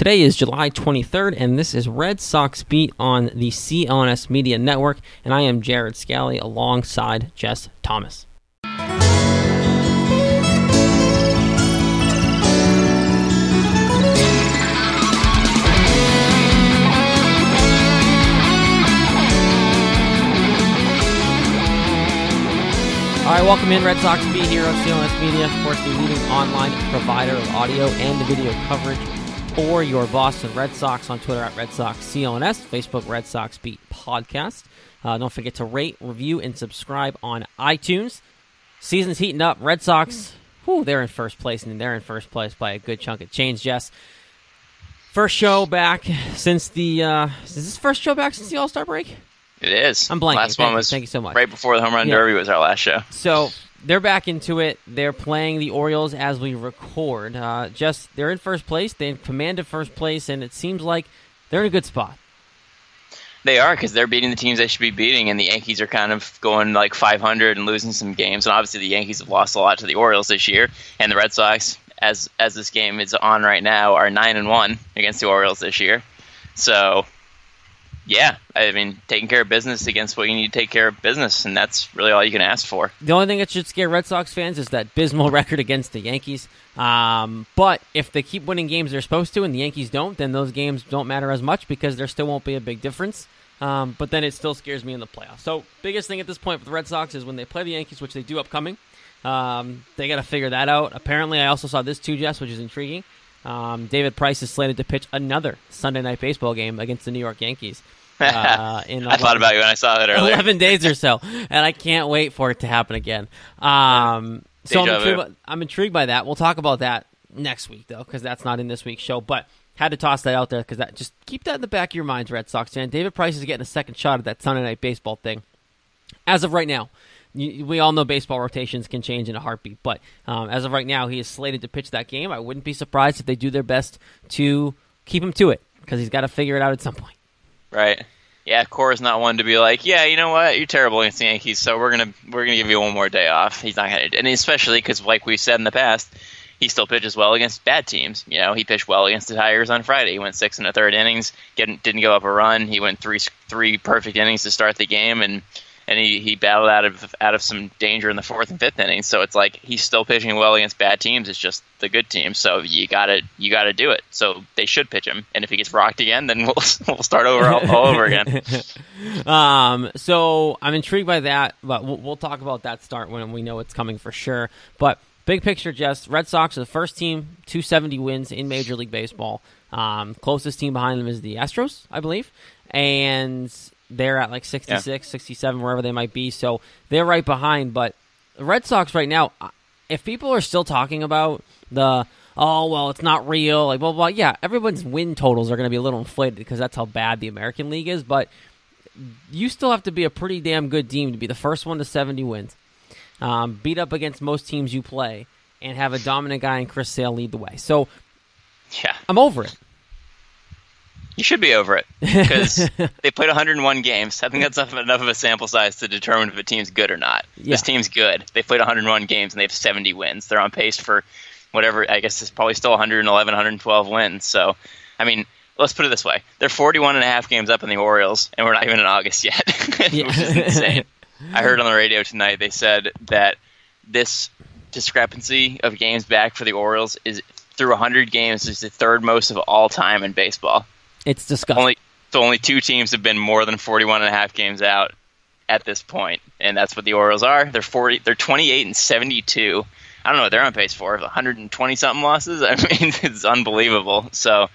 Today is July 23rd, and this is Red Sox Beat on the CLNS Media Network, and I am Jared Scally alongside Jess Thomas. All right, welcome in, Red Sox Beat here on CLNS Media, of course, the leading online provider of audio and video coverage for your Boston Red Sox on Twitter at Red Sox CLNS, Facebook Red Sox Beat Podcast. Uh, don't forget to rate, review, and subscribe on iTunes. Season's heating up. Red Sox, whew, they're in first place, and they're in first place by a good chunk of change. Jess, first show back since the uh, is this first show back since the All Star break? It is. I'm blanking. Last Thank one you. was Thank you so much. right before the home run Yeah. derby was our last show. So they're back into it. They're playing the Orioles as we record. Uh, just they're in first place. They commanded first place, and it seems like they're in a good spot. They are because they're beating the teams they should be beating, and the Yankees are kind of going like 500 and losing some games. And obviously, the Yankees have lost a lot to the Orioles this year, and the Red Sox, as as this game is on right now, are nine and one against the Orioles this year. So, yeah, I mean, taking care of business against what you need to take care of business, and that's really all you can ask for. The only thing that should scare Red Sox fans is that dismal record against the Yankees. Um, but if they keep winning games they're supposed to and the Yankees don't, then those games don't matter as much because there still won't be a big difference. Um, but then it still scares me in the playoffs. So biggest thing at this point for the Red Sox is when they play the Yankees, which they do upcoming. Um, they got to figure that out. Apparently, I also saw this too, Jess, which is intriguing. Um, David Price is slated to pitch another Sunday night baseball game against the New York Yankees. Uh, in I thought about you when I saw that earlier. 11 days or so, and I can't wait for it to happen again. Um, so I'm intrigued, by, I'm intrigued by that. We'll talk about that next week, though, because that's not in this week's show. But had to toss that out there because that just keep that in the back of your minds, Red Sox fan. David Price is getting a second shot at that Sunday night baseball thing. As of right now, you, we all know baseball rotations can change in a heartbeat, but um, as of right now, he is slated to pitch that game. I wouldn't be surprised if they do their best to keep him to it because he's got to figure it out at some point. Right. Yeah, Cora's not one to be like, yeah, you know what, you're terrible against the Yankees, so we're gonna we're gonna give you one more day off. He's not gonna, and especially because, like we've said in the past, he still pitches well against bad teams. You know, he pitched well against the Tigers on Friday. He went six and a third innings, didn't didn't give up a run. He went three three perfect innings to start the game, and and he, he battled out of out of some danger in the fourth and fifth innings. So it's like he's still pitching well against bad teams. It's just the good teams. So you gotta you gotta do it. So they should pitch him, and if he gets rocked again, then we'll we'll start over all, all over again. Um, so I'm intrigued by that, but we'll, we'll talk about that start when we know it's coming for sure. But big picture, Jess, Red Sox are the first team 270 wins in Major League Baseball. Um, closest team behind them is the Astros, I believe, and they're at like 66, 67, wherever they might be. So they're right behind. But the Red Sox right now, if people are still talking about the oh well it's not real like blah blah, blah yeah everyone's win totals are going to be a little inflated because that's how bad the American League is but you still have to be a pretty damn good team to be the first one to 70 wins, um, beat up against most teams you play, and have a dominant guy in Chris Sale lead the way. So Yeah, I'm over it. You should be over it because they played 101 games. I think that's enough of a sample size to determine if a team's good or not. Yeah. This team's good. They played 101 games and they have 70 wins. They're on pace for whatever. I guess it's probably still 111, 112 wins. So, I mean, let's put it this way: they're 41 and a half games up in the Orioles, and we're not even in August yet, Yeah. which is insane. I heard on the radio tonight they said that this discrepancy of games back for the Orioles is through 100 games is the third most of all time in baseball. It's disgusting. Only so only two teams have been more than 41 and a half games out at this point, and that's what the Orioles are. They're forty. They're twenty eight and seventy two. I don't know what they're on pace for. 120 something losses. I mean, it's unbelievable. So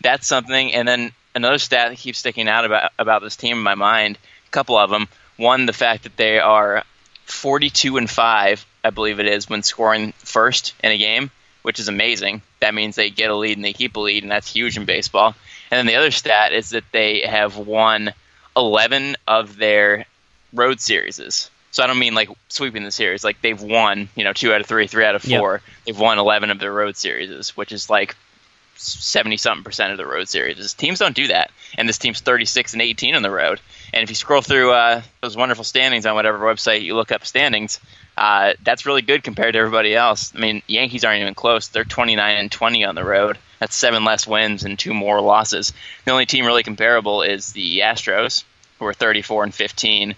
that's something. And then another stat that keeps sticking out about about this team in my mind. A couple of them. One, the fact that they are 42 and five, I believe it is, when scoring first in a game, which is amazing. That means they get a lead and they keep a lead, and that's huge in baseball. And then the other stat is that they have won 11 of their road series. So I don't mean like sweeping the series. Like they've won, you know, two out of three, three out of four. Yep. They've won 11 of their road series, which is like 70 something percent of the road series. Teams don't do that. And this team's 36 and 18 on the road. And if you scroll through uh, those wonderful standings on whatever website you look up standings, uh, that's really good compared to everybody else. I mean, Yankees aren't even close. They're 29 and 20 on the road. That's seven less wins and two more losses. The only team really comparable is the Astros, who are 34 and 15.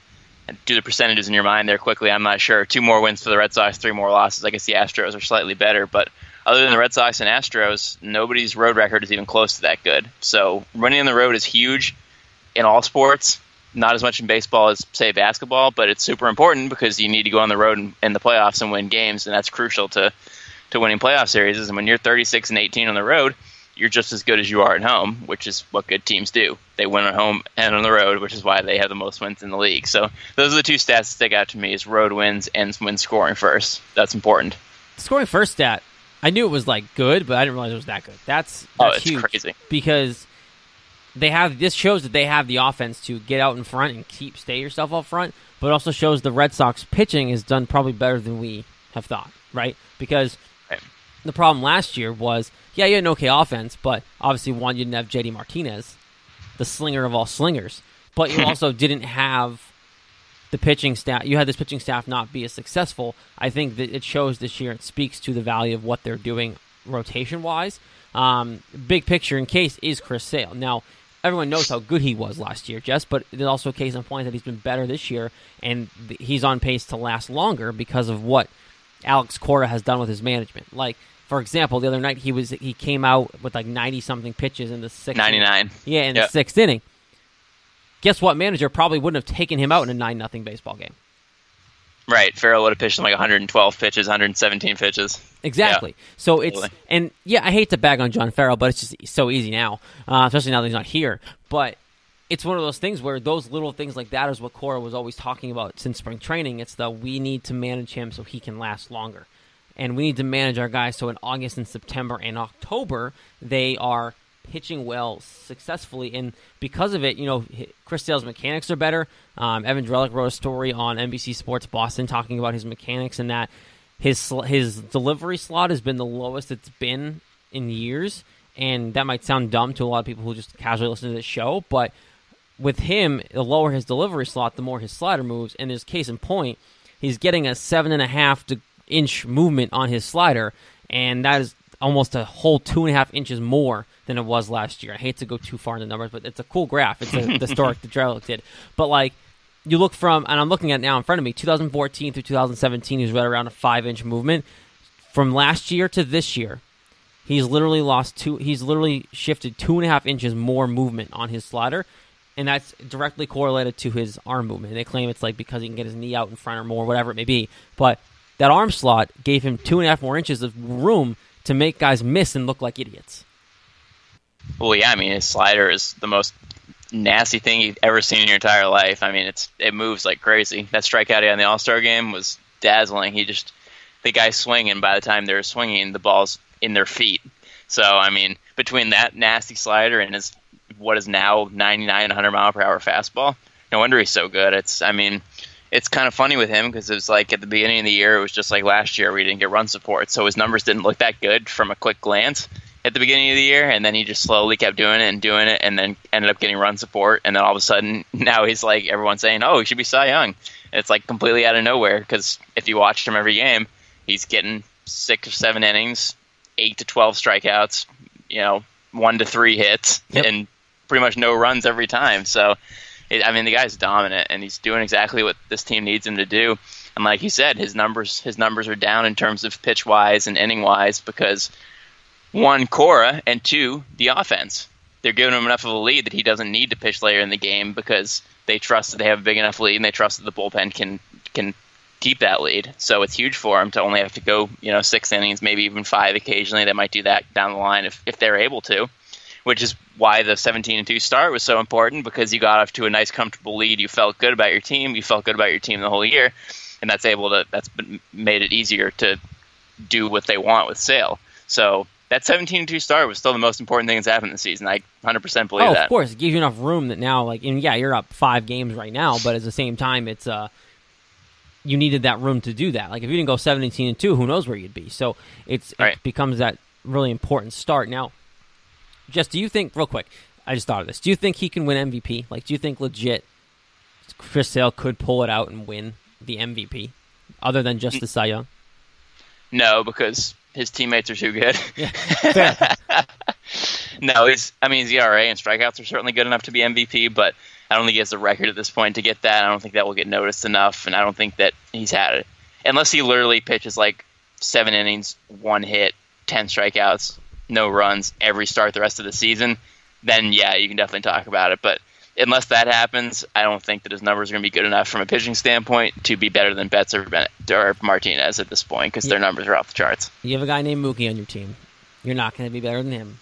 Do the percentages in your mind there quickly. I'm not sure. Two more wins for the Red Sox, three more losses. I guess the Astros are slightly better, but other than the Red Sox and Astros, nobody's road record is even close to that good. So running on the road is huge in all sports. Not as much in baseball as say basketball, but it's super important because you need to go on the road in, in the playoffs and win games, and that's crucial to to winning playoff series. And when you're 36 and 18 on the road, you're just as good as you are at home, which is what good teams do. They win at home and on the road, which is why they have the most wins in the league. So those are the two stats that stick out to me: is road wins and win scoring first. That's important. Scoring first stat I knew it was like good, but I didn't realize it was that good. That's, oh, that's oh, it's huge crazy because they have this shows that they have the offense to get out in front and keep stay yourself up front, but also shows the Red Sox pitching is done probably better than we have thought, right? Because the problem last year was yeah, you had an okay offense, but obviously one you didn't have JD Martinez, the slinger of all slingers, but you also didn't have the pitching staff, you had this pitching staff not be as successful. I think that it shows this year. It speaks to the value of what they're doing rotation wise. Um, big picture in case is Chris Sale. Now, everyone knows how good he was last year, Jess, but there's also a case in point that he's been better this year, and he's on pace to last longer because of what Alex Cora has done with his management. Like, for example, the other night he was he came out with like ninety something pitches in the sixth. Ninety nine. Yeah, in yep. the sixth inning guess what manager probably wouldn't have taken him out in a 9 nothing baseball game? Right. Farrell would have pitched him like 112 pitches, 117 pitches. Exactly. Yeah. So it's Absolutely. and yeah, I hate to bag on John Farrell, but it's just so easy now, uh, especially now that he's not here. But it's one of those things where those little things like that is what Cora was always talking about since spring training. It's the we need to manage him so he can last longer, and we need to manage our guys so in August and September and October they are pitching well successfully, and because of it, you know, Chris Sale's mechanics are better. Um, Evan Drellich wrote a story on NBC Sports Boston talking about his mechanics and that his his delivery slot has been the lowest it's been in years, and that might sound dumb to a lot of people who just casually listen to this show, but with him, the lower his delivery slot, the more his slider moves. And his case in point, he's getting a seven and a half inch movement on his slider, and that is almost a whole two and a half inches more than it was last year. I hate to go too far in the numbers, but it's a cool graph. It's a, the historic the Drellich did. But like you look from, and I'm looking at now in front of me, 2014 through 2017, he's right around a five inch movement. From last year to this year, he's literally lost two. He's literally shifted two and a half inches more movement on his slider, and that's directly correlated to his arm movement. They claim it's like because he can get his knee out in front or more, whatever it may be. But that arm slot gave him two and a half more inches of room to make guys miss and look like idiots. Well, yeah, I mean, his slider is the most nasty thing you've ever seen in your entire life. I mean, it's it moves like crazy. That strikeout on the All Star game was dazzling. He just the guy swinging. By the time they're swinging, the ball's in their feet. So I mean, between that nasty slider and his what is now 99, 100 mile per hour fastball, no wonder he's so good. It's I mean, it's kind of funny with him because it was like at the beginning of the year, it was just like last year we didn't get run support, so his numbers didn't look that good from a quick glance at the beginning of the year, and then he just slowly kept doing it and doing it, and then ended up getting run support, and then all of a sudden now he's like everyone's saying, oh, he should be Cy Young. And it's like completely out of nowhere because if you watched him every game, he's getting six or seven innings, eight to twelve strikeouts, you know, one to three hits, yep. and pretty much no runs every time. So, it, I mean, the guy's dominant, and he's doing exactly what this team needs him to do. And like you said, his numbers his numbers are down in terms of pitch wise and inning wise because one Cora and two the offense. They're giving him enough of a lead that he doesn't need to pitch later in the game because they trust that they have a big enough lead, and they trust that the bullpen can can keep that lead. So it's huge for them to only have to go, you know, six innings, maybe even five occasionally. They might do that down the line if, if they're able to, which is why the 17 and 2 start was so important because you got off to a nice, comfortable lead. You felt good about your team. You felt good about your team the whole year, and that's able to that's made it easier to do what they want with Sale. So that 17 2 start was still the most important thing that's happened this season. I 100% believe oh, that. Of course, it gives you enough room that now, like, and yeah, you're up five games right now, but at the same time, it's uh, you needed that room to do that. Like, if you didn't go 17 and 2, who knows where you'd be? So it's right. it becomes that really important start. Now, just do you think, real quick, I just thought of this. Do you think he can win MVP? Like, do you think legit Chris Sale could pull it out and win the MVP other than just the Cy Young? No, because his teammates are too good. Yeah, no, he's. I mean, his ERA and strikeouts are certainly good enough to be MVP, but I don't think he has the record at this point to get that. I don't think that will get noticed enough, and I don't think that he's had it unless he literally pitches like seven innings, one hit, ten strikeouts, no runs every start the rest of the season. Then yeah, you can definitely talk about it, but unless that happens, I don't think that his numbers are going to be good enough from a pitching standpoint to be better than Betts or, Bennett, or Martinez at this point because yeah. their numbers are off the charts. You have a guy named Mookie on your team. You're not going to be better than him.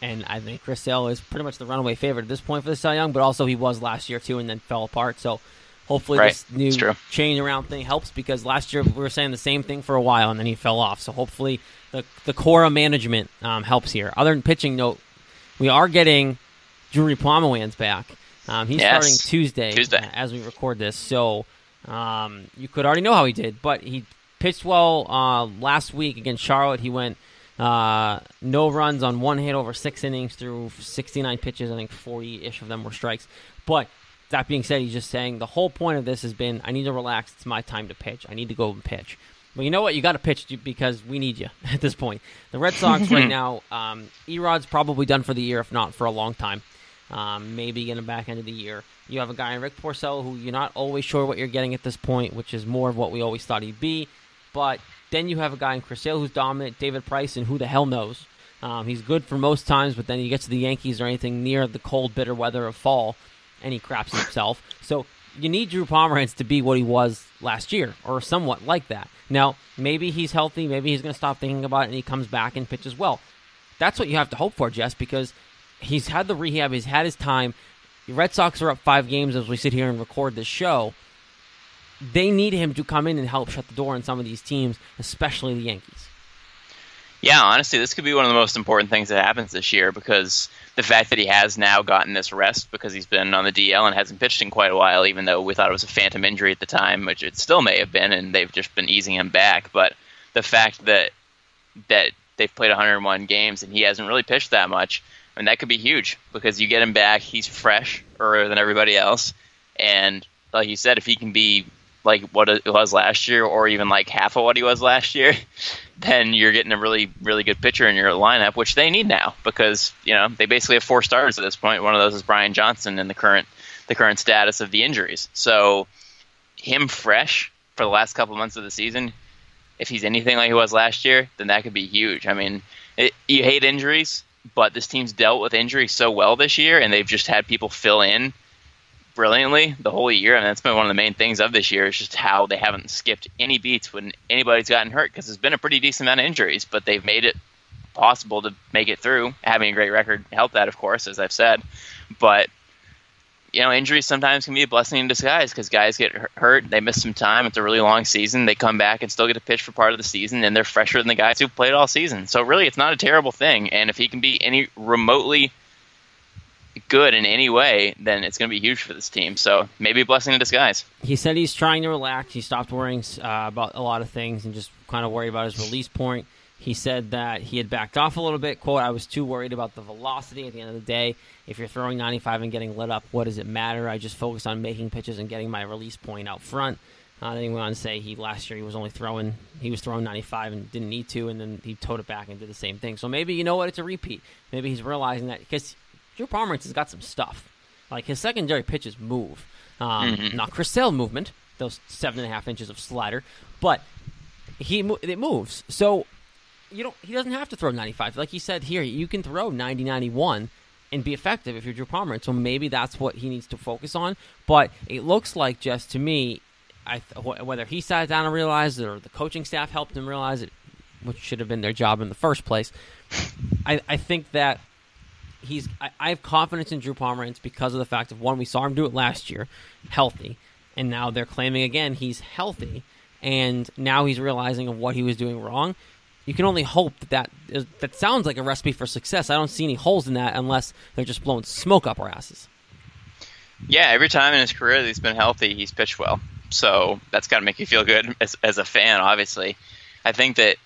And I think Chris Sale is pretty much the runaway favorite at this point for the Cy Young, but also he was last year too and then fell apart. So hopefully right. this new change around thing helps because last year we were saying the same thing for a while and then he fell off. So hopefully the the Cora management um, helps here. Other than pitching, note we are getting Drew Pomeranz back. Um, he's yes. starting Tuesday, Tuesday as we record this. So um, you could already know how he did, but he pitched well uh, last week against Charlotte. He went uh, no runs on one hit over six innings through 69 pitches. I think 40 ish of them were strikes. But that being said, he's just saying the whole point of this has been I need to relax. It's my time to pitch. I need to go and pitch. But you know what? You got to pitch because we need you at this point. The Red Sox right now, um, E-Rod's probably done for the year, if not for a long time um, maybe in the back end of the year. You have a guy in Rick Porcello who you're not always sure what you're getting at this point, which is more of what we always thought he'd be. But then you have a guy in Chris Sale who's dominant, David Price, and who the hell knows? Um, he's good for most times, but then he gets to the Yankees or anything near the cold, bitter weather of fall, and he craps himself. So you need Drew Pomeranz to be what he was last year, or somewhat like that. Now, maybe he's healthy, maybe he's going to stop thinking about it, and he comes back and pitches well. That's what you have to hope for, Jess, because he's had the rehab. He's had his time. The Red Sox are up five games as we sit here and record this show. They need him to come in and help shut the door on some of these teams, especially the Yankees. Yeah, honestly, this could be one of the most important things that happens this year because the fact that he has now gotten this rest because he's been on the DL and hasn't pitched in quite a while, even though we thought it was a phantom injury at the time, which it still may have been, and they've just been easing him back. But the fact that that they've played 101 games and he hasn't really pitched that much, and that could be huge because you get him back. He's fresh earlier than everybody else, and like you said, if he can be like what it was last year, or even like half of what he was last year, then you're getting a really, really good pitcher in your lineup, which they need now because you know they basically have four starters at this point. One of those is Brian Johnson in the current the current status of the injuries. So him fresh for the last couple months of the season, if he's anything like he was last year, then that could be huge. I mean, it, you hate injuries, but this team's dealt with injury so well this year, and they've just had people fill in brilliantly the whole year. I And that's been one of the main things of this year is just how they haven't skipped any beats when anybody's gotten hurt because there's been a pretty decent amount of injuries, but they've made it possible to make it through. Having a great record helped that, of course, as I've said. But you know, injuries sometimes can be a blessing in disguise because guys get hurt, they miss some time. It's a really long season. They come back and still get to pitch for part of the season, and they're fresher than the guys who played all season. So really, it's not a terrible thing. And if he can be any remotely good in any way, then it's going to be huge for this team. So maybe a blessing in disguise. He said he's trying to relax. He stopped worrying uh, about a lot of things and just kind of worried about his release point. He said that he had backed off a little bit. "Quote: I was too worried about the velocity. At the end of the day, if you're throwing 95 and getting lit up, what does it matter? I just focused on making pitches and getting my release point out front." Uh, then he went on to say he last year he was only throwing he was throwing 95 and didn't need to, and then he towed it back and did the same thing. So maybe you know what? It's a repeat. Maybe he's realizing that because Drew Pomeranz has got some stuff. Like his secondary pitches move. Um, mm-hmm. Not Chris Sale movement, those seven and a half inches of slider, but he it moves. So you don't he doesn't have to throw 95 like he said here you can throw 90 91 and be effective if you're Drew Pomeranz. So maybe that's what he needs to focus on. But it looks like just to me, I whether he sat down and realized it or the coaching staff helped him realize it, which should have been their job in the first place. I, I think that he's. I, I have confidence in Drew Pomeranz because of the fact of one, we saw him do it last year, healthy, and now they're claiming again he's healthy, and now he's realizing of what he was doing wrong. You can only hope that that, is, that sounds like a recipe for success. I don't see any holes in that unless they're just blowing smoke up our asses. Yeah, every time in his career that he's been healthy, he's pitched well. So that's got to make you feel good as, as a fan, obviously. I think that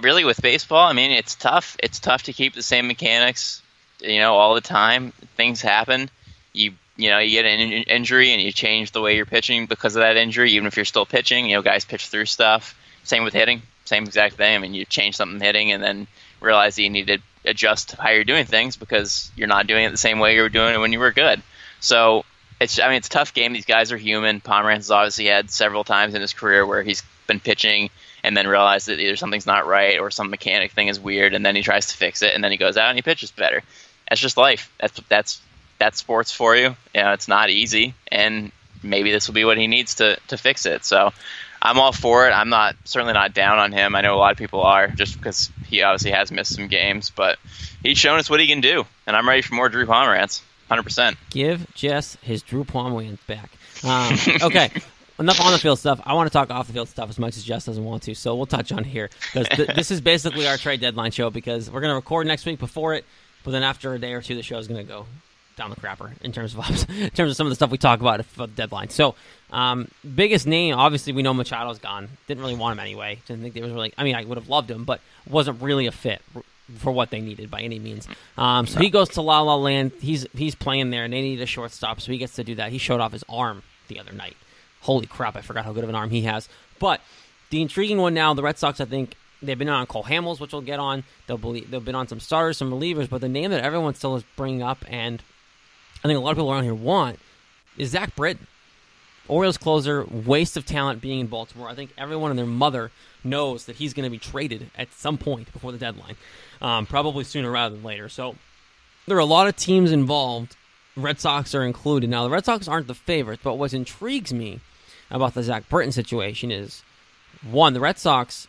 really with baseball, I mean, it's tough. It's tough to keep the same mechanics, you know, all the time. Things happen. You you know, you get an in- injury and you change the way you're pitching because of that injury, even if you're still pitching. You know, guys pitch through stuff. Same with hitting. Same exact thing. I mean, you change something hitting and then realize that you need to adjust how you're doing things because you're not doing it the same way you were doing it when you were good. So it's I mean it's a tough game. These guys are human. Pomeranz has obviously had several times in his career where he's been pitching and then realized that either something's not right or some mechanic thing is weird, and then he tries to fix it, and then he goes out and he pitches better. That's just life. That's that's that's sports for you. You know, it's not easy, and maybe this will be what he needs to to fix it. So. I'm all for it. I'm not certainly not down on him. I know a lot of people are, just because he obviously has missed some games, but he's shown us what he can do, and I'm ready for more Drew. Hundred percent. Give Jess his Drew Pomeranz back. Um, okay, enough on the field stuff. I want to talk off the field stuff as much as Jess doesn't want to, so we'll touch on here because th- this is basically our trade deadline show because we're going to record next week before it, but then after a day or two, the show is going to go down the crapper in terms of in terms of some of the stuff we talk about at the deadline. So, um, biggest name, obviously, we know Machado's gone. Didn't really want him anyway. Didn't think there was really. I mean, I would have loved him, but wasn't really a fit for what they needed by any means. Um, so he goes to La La Land. He's he's playing there, and they need a shortstop, so he gets to do that. He showed off his arm the other night holy crap, I forgot how good of an arm he has. But the intriguing one now, the Red Sox, I think they've been on Cole Hamels, which we'll get on. They'll believe, they've been on some starters, some relievers, but the name that everyone still is bringing up, and I think a lot of people around here want, is Zach Britton. Orioles closer, waste of talent being in Baltimore. I think everyone and their mother knows that he's going to be traded at some point before the deadline, um, probably sooner rather than later. So there are a lot of teams involved. Red Sox are included. Now, the Red Sox aren't the favorites, but what intrigues me about the Zach Britton situation is one, the Red Sox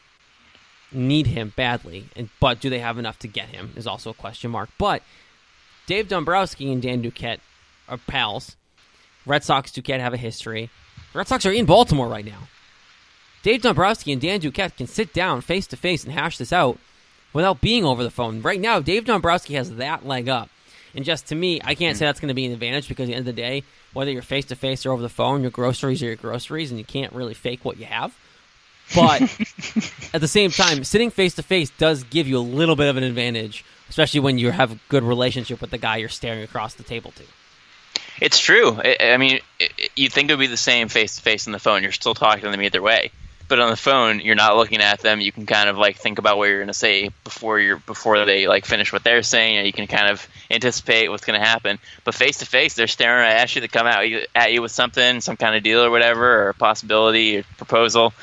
need him badly, and but do they have enough to get him is also a question mark. But Dave Dombrowski and Dan Duquette are pals. Red Sox Duquette have a history. The Red Sox are in Baltimore right now. Dave Dombrowski and Dan Duquette can sit down face to face and hash this out without being over the phone. Right now, Dave Dombrowski has that leg up. And just to me, I can't say that's going to be an advantage because at the end of the day, whether you're face to face or over the phone, your groceries are your groceries, and you can't really fake what you have. But at the same time, sitting face to face does give you a little bit of an advantage, especially when you have a good relationship with the guy you're staring across the table to. It's true. I mean, you think it would be the same face to face on the phone. You're still talking to them either way but on the phone you're not looking at them you can kind of like think about what you're going to say before you're before they like finish what they're saying you can kind of anticipate what's going to happen but face to face they're staring at you to come out at you with something some kind of deal or whatever or a possibility or proposal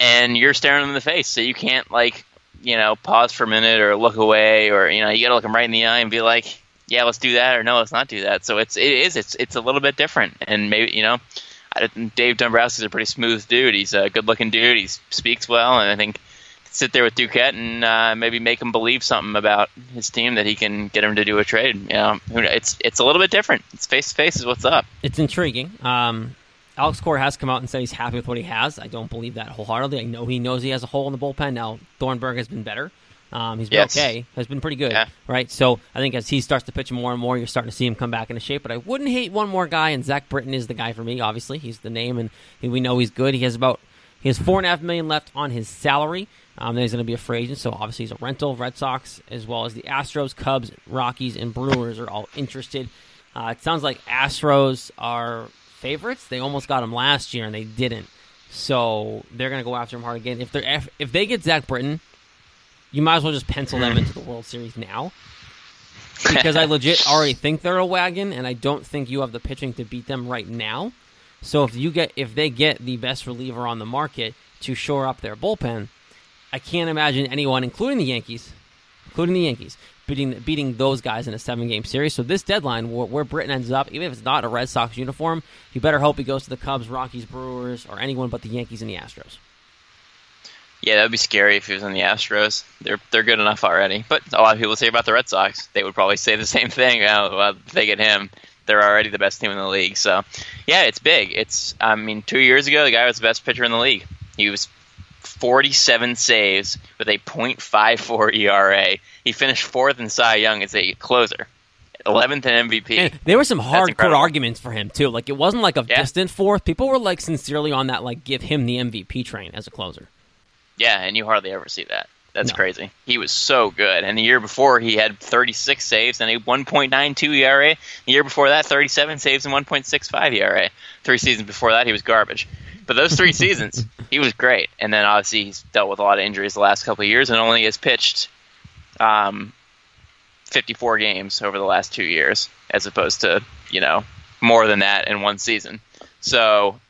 and you're staring them in the face so you can't like you know pause for a minute or look away or you know you got to look them right in the eye and be like yeah let's do that or no let's not do that so it's it is it's it's a little bit different and maybe you know Dave Dombrowski's a pretty smooth dude. He's a good-looking dude. He speaks well, and I think sit there with Duquette and uh, maybe make him believe something about his team that he can get him to do a trade. You know, it's it's a little bit different. It's face to face is what's up. It's intriguing. Um, Alex Cora has come out and said he's happy with what he has. I don't believe that wholeheartedly. I know he knows he has a hole in the bullpen. Now Thornburg has been better. Um, he's been yes. okay. Has been pretty good, yeah. right? So I think as he starts to pitch more and more, you're starting to see him come back into shape. But I wouldn't hate one more guy, and Zach Britton is the guy for me. Obviously, he's the name, and we know he's good. He has about he has four and a half million left on his salary. Um, then he's going to be a free agent, so obviously he's a rental. Red Sox, as well as the Astros, Cubs, Rockies, and Brewers are all interested. Uh, it sounds like Astros are favorites. They almost got him last year, and they didn't. So they're going to go after him hard again. If they if, they get Zach Britton, you might as well just pencil them into the World Series now. Because I legit already think they're a wagon, and I don't think you have the pitching to beat them right now. So if you get if they get the best reliever on the market to shore up their bullpen, I can't imagine anyone, including the Yankees, including the Yankees, beating beating those guys in a seven game series. So this deadline, where, where Britton ends up, even if it's not a Red Sox uniform, you better hope he goes to the Cubs, Rockies, Brewers, or anyone but the Yankees and the Astros. Yeah, that would be scary if he was in the Astros. They're they're good enough already. But a lot of people say about the Red Sox, they would probably say the same thing. Uh, well, if they get him, they're already the best team in the league. So, yeah, it's big. It's I mean, two years ago, the guy was the best pitcher in the league. He was 47 saves with a .54 ERA. He finished fourth in Cy Young as a closer. 11th in MVP. And there were some hardcore arguments for him too. Like it wasn't like a yeah. distant fourth. People were like sincerely on that like give him the MVP train as a closer. Yeah, and you hardly ever see that. That's no. crazy. He was so good. And the year before, he had 36 saves and a 1.92 ERA. The year before that, 37 saves and 1.65 ERA. Three seasons before that, he was garbage. But those three seasons, he was great. And then obviously, he's dealt with a lot of injuries the last couple of years and only has pitched um, 54 games over the last two years, as opposed to, you know, more than that in one season. So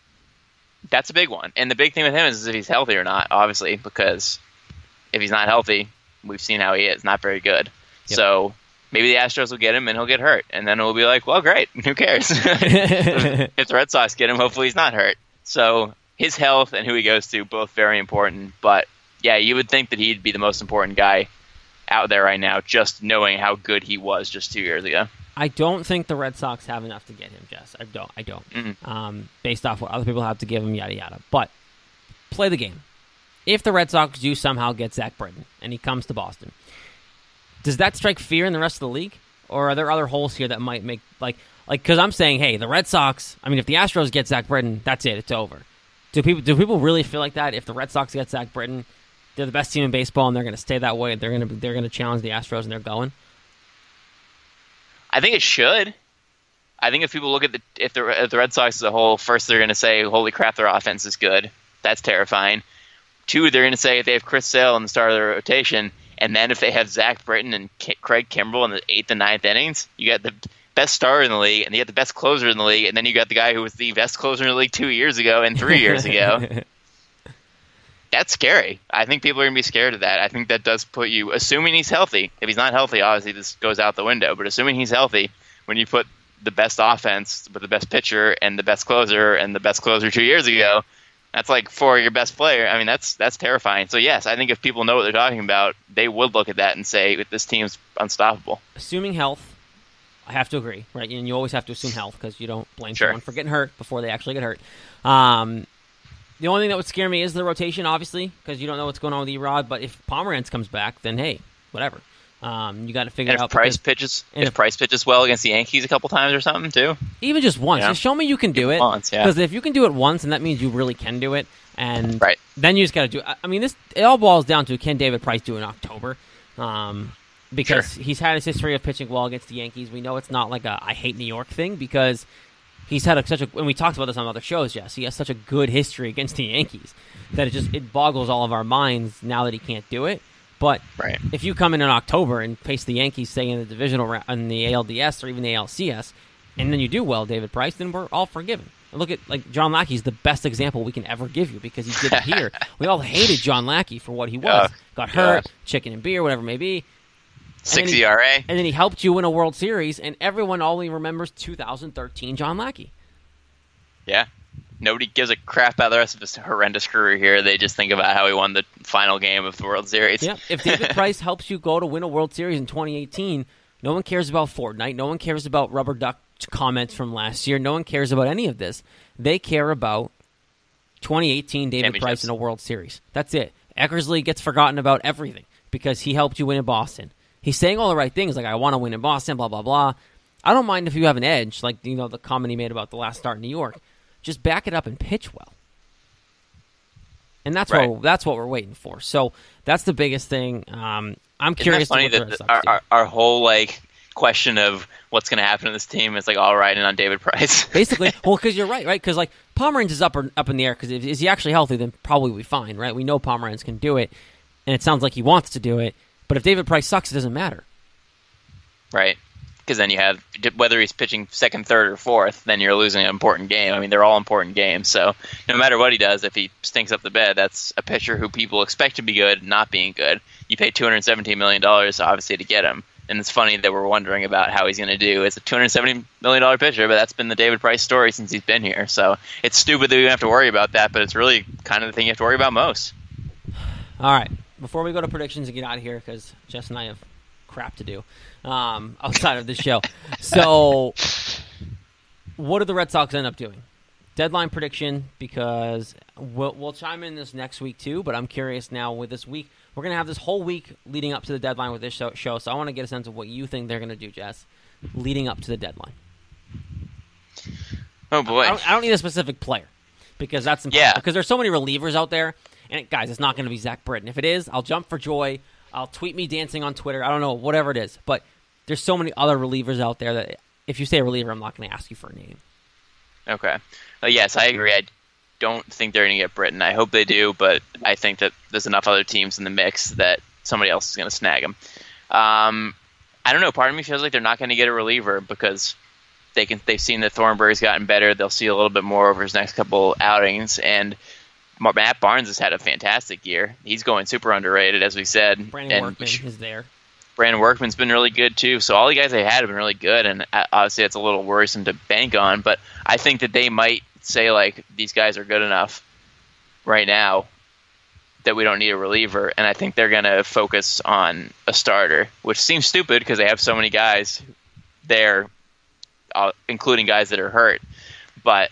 that's a big one. And the big thing with him is if he's healthy or not, obviously, because if he's not healthy, we've seen how he is, not very good. Yep. So maybe the Astros will get him and he'll get hurt. And then we'll be like, well, great. Who cares? if the Red Sox get him, hopefully he's not hurt. So his health and who he goes to, both very important. But yeah, you would think that he'd be the most important guy out there right now, just knowing how good he was just two years ago. I don't think the Red Sox have enough to get him, Jess. I don't. I don't. Mm-hmm. Um, based off what other people have to give him, yada yada. But play the game. If the Red Sox do somehow get Zach Britton and he comes to Boston, does that strike fear in the rest of the league, or are there other holes here that might make like like? Because I'm saying, hey, the Red Sox. I mean, if the Astros get Zach Britton, that's it. It's over. Do people do people really feel like that? If the Red Sox get Zach Britton, they're the best team in baseball, and they're going to stay that way. They're going to they're going to challenge the Astros, and they're going. I think it should. I think if people look at the if the if the Red Sox as a whole, first they're going to say, "Holy crap, their offense is good." That's terrifying. Two, they're going to say if they have Chris Sale in the start of their rotation, and then if they have Zach Britton and K- Craig Kimbrel in the eighth and ninth innings, you got the best star in the league, and you got the best closer in the league, and then you got the guy who was the best closer in the league two years ago and three years ago. That's scary. I think people are going to be scared of that. I think that does put you, assuming he's healthy. If he's not healthy, obviously this goes out the window. But assuming he's healthy, when you put the best offense with the best pitcher and the best closer and the best closer two years ago, that's like for your best player. I mean, that's that's terrifying. So yes, I think if people know what they're talking about, they would look at that and say, "This team's unstoppable." Assuming health, I have to agree, right? And you always have to assume health because you don't blame sure. someone for getting hurt before they actually get hurt. Um, the only thing that would scare me is the rotation, obviously, because you don't know what's going on with E-Rod. But if Pomeranz comes back, then hey, whatever. Um, you got to figure and it out. Price pitches, if, if, Price pitches well against the Yankees a couple times or something too, even just once, yeah. just show me you can do it. Once, yeah. Because if you can do it once, and that means you really can do it, and right. then you just got to do. it. I mean, this it all boils down to can David Price do in October, um, because sure. he's had his history of pitching well against the Yankees. We know it's not like a I hate New York thing because he's had a, such a. And we talked about this on other shows. Yes, he has such a good history against the Yankees that it just it boggles all of our minds now that he can't do it. But right. if you come in in October and face the Yankees, say in the divisional round, in the ALDS or even the ALCS, and then you do well, David Price, then we're all forgiven. And look at like John Lackey's the best example we can ever give you because he did it here. we all hated John Lackey for what he was. Got hurt, yeah. chicken and beer, whatever it may be. Six and ERA. And then he helped you win a World Series, and everyone only remembers 2013 John Lackey. Yeah, nobody gives a crap about the rest of his horrendous career here. They just think about how he won the final game of the World Series. Yeah, if David Price helps you go to win a World Series in 2018, no one cares about Fortnite. No one cares about rubber duck comments from last year. No one cares about any of this. They care about 2018 David Price in a World Series. That's it. Eckersley gets forgotten about everything because he helped you win in Boston. He's saying all the right things, like I want to win in Boston, blah blah blah. I don't mind if you have an edge, like you know the comment he made about the last start in New York. Just back it up and pitch well. And that's right. what that's what we're waiting for. So that's the biggest thing. Um, I'm Isn't curious. That funny that our, our, our whole like question of what's going to happen to this team is like all riding on David Price. Basically, well, because you're right, right? Because like Pomeranz is up or, up in the air. Because if is he actually healthy, then probably we fine, right? We know Pomeranz can do it, and it sounds like he wants to do it. But if David Price sucks, it doesn't matter. Right because then you have whether he's pitching second, third, or fourth, then you're losing an important game. I mean, they're all important games. So no matter what he does, if he stinks up the bed, that's a pitcher who people expect to be good, not being good. You pay 217 million dollars, obviously, to get him. and it's funny that we're wondering about how he's going to do as a 270 million dollar pitcher, but that's been the David Price story since he's been here. So it's stupid that we have to worry about that, but it's really kind of the thing you have to worry about most. All right, before we go to predictions and get out of here, because Jess and I have crap to do um, outside of this show. So, what do the Red Sox end up doing? Deadline prediction because we'll, we'll chime in this next week too. But I'm curious now with this week we're going to have this whole week leading up to the deadline with this show. show so I want to get a sense of what you think they're going to do, Jess, leading up to the deadline. Oh boy, I don't, I don't need a specific player because that's impossible. Yeah. Because there's so many relievers out there, and guys, it's not going to be Zach Britton. If it is, I'll jump for joy. I'll tweet me dancing on Twitter. I don't know, whatever it is. But there's so many other relievers out there that if you say reliever, I'm not going to ask you for a name. Okay. Uh, yes, I agree. I don't think they're going to get Britton. I hope they do, but I think that there's enough other teams in the mix that somebody else is going to snag him. Um, I don't know. Part of me feels like they're not going to get a reliever because they can. They've seen that Thornburg's gotten better. They'll see a little bit more over his next couple outings, and Matt Barnes has had a fantastic year. He's going super underrated, as we said. Brandon and Workman is there. Brandon Workman's been really good too. So all the guys they had have been really good, and uh, obviously it's a little worrisome to bank on. But I think that they might say like these guys are good enough right now that we don't need a reliever, and I think they're going to focus on a starter, which seems stupid because they have so many guys there, uh, including guys that are hurt. But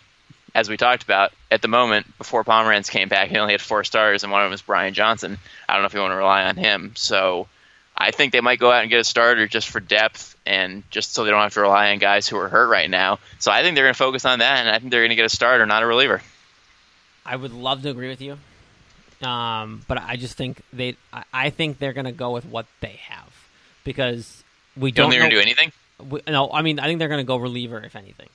as we talked about, at the moment, before Pomeranz came back, he only had four starters, and one of them was Brian Johnson. I don't know if you want to rely on him. So I think they might go out and get a starter just for depth and just so they don't have to rely on guys who are hurt right now. So I think they're going to focus on that, and I think they're going to get a starter, not a reliever. I would love to agree with you, um, but I just think they. I, think they're going to go with what they have because we You don't they're going to do anything? we, no, I mean I think they're going to go reliever if anything.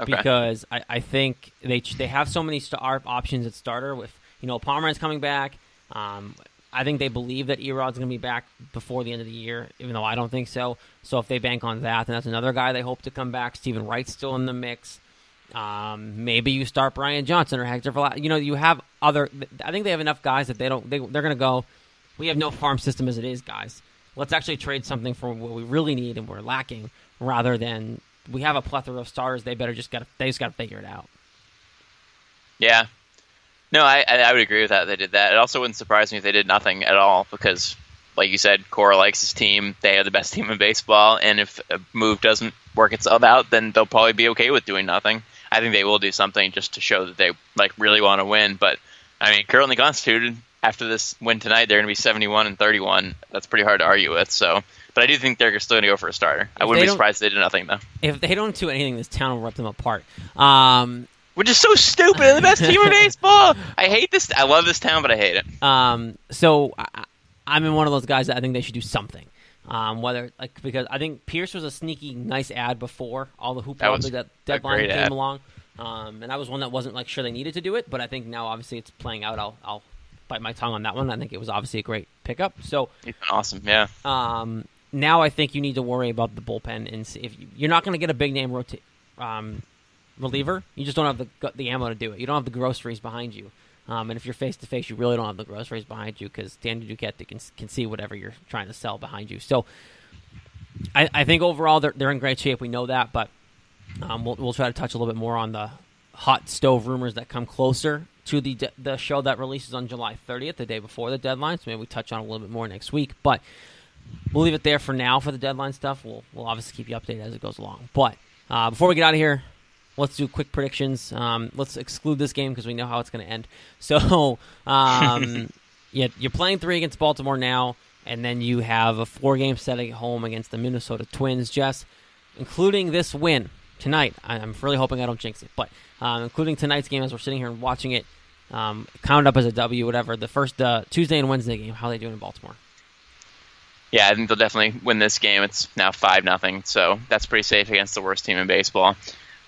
Okay. because I, I think they they have so many star options at starter with you know Pomeranz coming back. Um, I think they believe that E-Rod's going to be back before the end of the year, even though I don't think so. So if they bank on that, then that's another guy they hope to come back. Steven Wright's still in the mix. Um, maybe you start Brian Johnson or Hector Velazquez. You know, you have other. I think they have enough guys that they don't. They, they're going to go. We have no farm system as it is, guys. Let's actually trade something for what we really need and we're lacking, rather than we have a plethora of starters. They better just got. They just got to figure it out. Yeah. No, I, I would agree with that. They did that. It also wouldn't surprise me if they did nothing at all because, like you said, Cora likes his team. They have the best team in baseball, and if a move doesn't work itself out, then they'll probably be okay with doing nothing. I think they will do something just to show that they like really want to win. But I mean, currently constituted after this win tonight, they're going to be seventy-one and thirty-one. That's pretty hard to argue with. So, but I do think they're still going to go for a starter. I wouldn't be surprised if they did nothing though. If they don't do anything, this town will rip them apart. Um, Which is so stupid. They're the best team in baseball. I hate this. I love this town, but I hate it. Um, so I, I'm in one of those guys that I think they should do something. Um, whether like because I think Pearce was a sneaky nice ad before all the hoopla That was of the a deadline came ad. along, um, and I was one that wasn't like sure they needed to do it, but I think now obviously it's playing out. I'll I'll bite my tongue on that one. I think it was obviously a great pickup. So He's been awesome. Yeah. um, now I think you need to worry about the bullpen and see if you, you're not going to get a big name rota- um, reliever. You just don't have the the ammo to do it. You don't have the groceries behind you. Um, and if you're face to face, you really don't have the groceries behind you because Danny Duquette can can see whatever you're trying to sell behind you. So I, I think overall they're they're in great shape. We know that, but um, we'll we'll try to touch a little bit more on the hot stove rumors that come closer to the de- the show that releases on July 30th, the day before the deadline. So maybe we touch on a little bit more next week, but we'll leave it there for now for the deadline stuff. We'll we'll obviously keep you updated as it goes along. But uh, before we get out of here, let's do quick predictions. Um, let's exclude this game because we know how it's going to end. So um, yeah, you're playing three against Baltimore now, and then you have a four game set at home against the Minnesota Twins. Jess, including this win tonight. I'm really hoping I don't jinx it, but um, including tonight's game as we're sitting here and watching it, um, count up as a W, whatever. The first uh, Tuesday and Wednesday game, how are they doing in Baltimore? Yeah, I think they'll definitely win this game. It's now five nothing, so that's pretty safe against the worst team in baseball.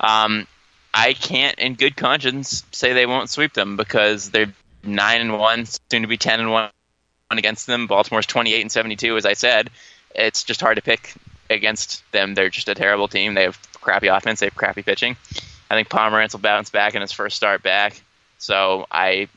Um, I can't, in good conscience, say they won't sweep them because they're nine and one, soon to be ten and one against them. Baltimore's twenty eight and seventy two, as I said. It's just hard to pick against them. They're just a terrible team. They have crappy offense. They have crappy pitching. I think Pomeranz will bounce back in his first start back. So I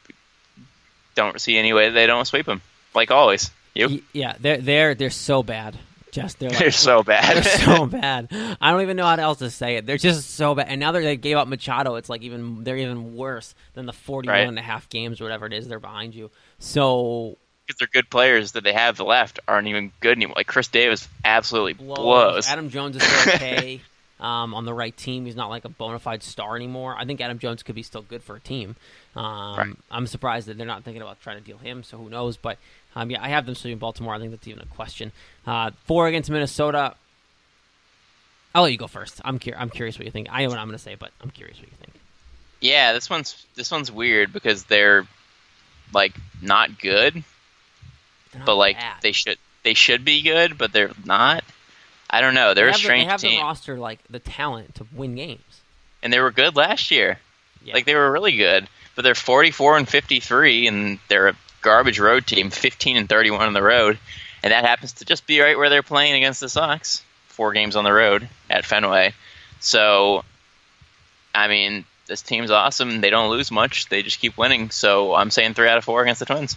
don't see any way they don't sweep him. Like always. You? Yeah, they're they're they're so bad. Just they're, like, They're so bad. They're so bad. I don't even know how else to say it. They're just so bad. And now they gave up Machado. It's like even they're even worse than the 41 Right. and a half games or whatever it is they're behind you. So because they're good players that they have left aren't even good anymore. Like Chris Davis absolutely blows. blows. Adam Jones is still okay um, on the right team. He's not like a bona fide star anymore. I think Adam Jones could be still good for a team. Um, Right. I'm surprised that they're not thinking about trying to deal him. So who knows? But um, yeah, I have them sweeping Baltimore. I think that's even a question. Uh, four against Minnesota. I'll let you go first. I'm cur- I'm curious what you think. I know what I'm going to say, but I'm curious what you think. Yeah, this one's this one's weird because they're like not good, not but like bad. they should they should be good, but they're not. I don't know. They're they a the- strange they have team, the roster like the talent to win games. and they were good last year. Yeah. Like they were really good, but they're 44 and 53, and they're a garbage road team, 15 and 31 on the road, and that happens to just be right where they're playing against the Sox. Four games on the road at Fenway, so I mean this team's awesome. They don't lose much; they just keep winning. So I'm saying three out of four against the Twins.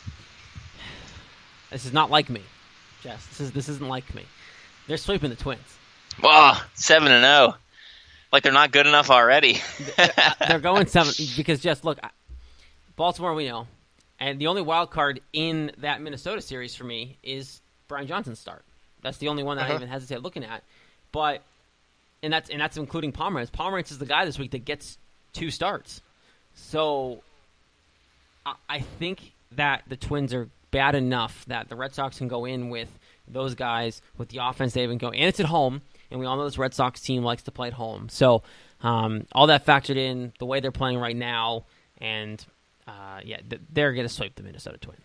This is not like me, Jess. This is this isn't like me. They're sweeping the Twins. Wow, seven and zero. Like they're not good enough already. They're going seven because Jess, look, Baltimore we know, and the only wild card in that Minnesota series for me is Brian Johnson's start. That's the only one that I Uh-huh. even hesitate looking at. But and that's and that's including Pomeranz. Pomeranz is the guy this week that gets two starts. So I, I think that the Twins are bad enough that the Red Sox can go in with those guys with the offense they've been going, and it's at home, and we all know this Red Sox team likes to play at home. So um, all that factored in, the way they're playing right now, and uh, yeah, th- they're going to sweep the Minnesota Twins.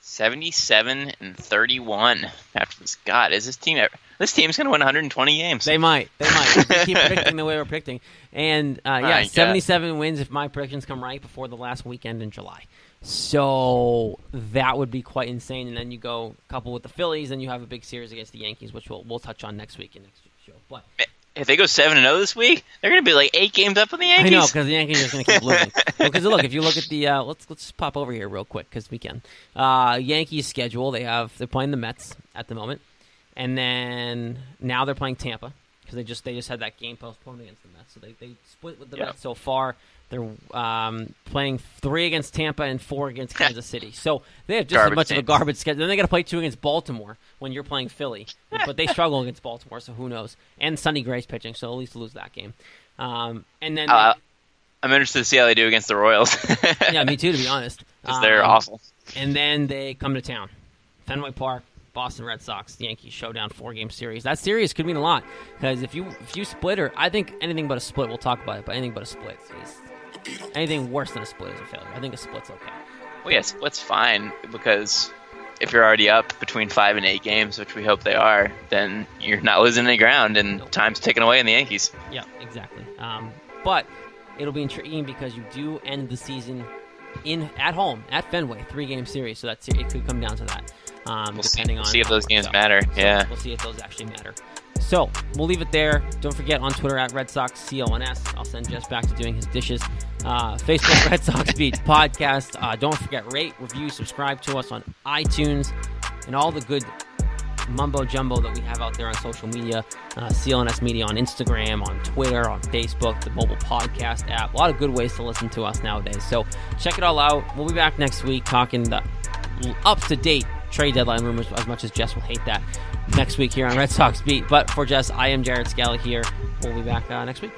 77 and 31 after this. God, is this team? ever- This team's going to win 120 games. They might. They might. They keep predicting the way we're predicting. And uh, yeah, My God. 77 wins if my predictions come right before the last weekend in July. So that would be quite insane. And then you go couple with the Phillies, and you have a big series against the Yankees, which we'll we'll touch on next week in next week's show. But if they go seven and zero this week, they're going to be like eight games up on the Yankees. I know because the Yankees are just going to keep losing. Because look, if you look at the uh, let's let's pop over here real quick because we can. Uh, Yankees schedule they have they're playing the Mets at the moment, and then now they're playing Tampa because they just they just had that game postponed against the Mets, so they they split with the Yeah. Mets so far. They're um, playing three against Tampa and four against Kansas City. So they have just as Garbage much of a garbage schedule. Then they got to play two against Baltimore when you're playing Philly, but they struggle against Baltimore, so who knows? And Sonny Gray's pitching, so at least lose that game. Um, and then Uh, I'm interested to see how they do against the Royals. yeah, me too, to be honest. Because they're Um, awful. And then they come to town, Fenway Park, Boston Red Sox, Yankees showdown, four game series. That series could mean a lot because if you if you split or I think anything but a split, we'll talk about it. But anything but a split is anything worse than a split is a failure. I think a split's okay. Well, yeah, split's fine because if you're already up between five and eight games, which we hope they are, then you're not losing any ground, and time's ticking away in the Yankees. Yeah, exactly. Um, but it'll be intriguing because you do end the season in at home at Fenway, three game series. So that's it could come down to that. Um, We'll see- depending we'll on see if those games matter, so yeah. we'll see if those actually matter. So we'll leave it there. Don't forget on Twitter at Red Sox CLNS. I'll send Jess back to doing his dishes. Uh, Facebook Red Sox Beat podcast. Uh, don't forget rate, review, subscribe to us on iTunes, and all the good mumbo jumbo that we have out there on social media. Uh, CLNS Media on Instagram, on Twitter, on Facebook, the mobile podcast app. A lot of good ways to listen to us nowadays. So check it all out. We'll be back next week talking the up to date trade deadline rumors, as much as Jess will hate that next week here on Red Sox Beat. But for Jess, I am Jared Scally here. We'll be back uh, next week.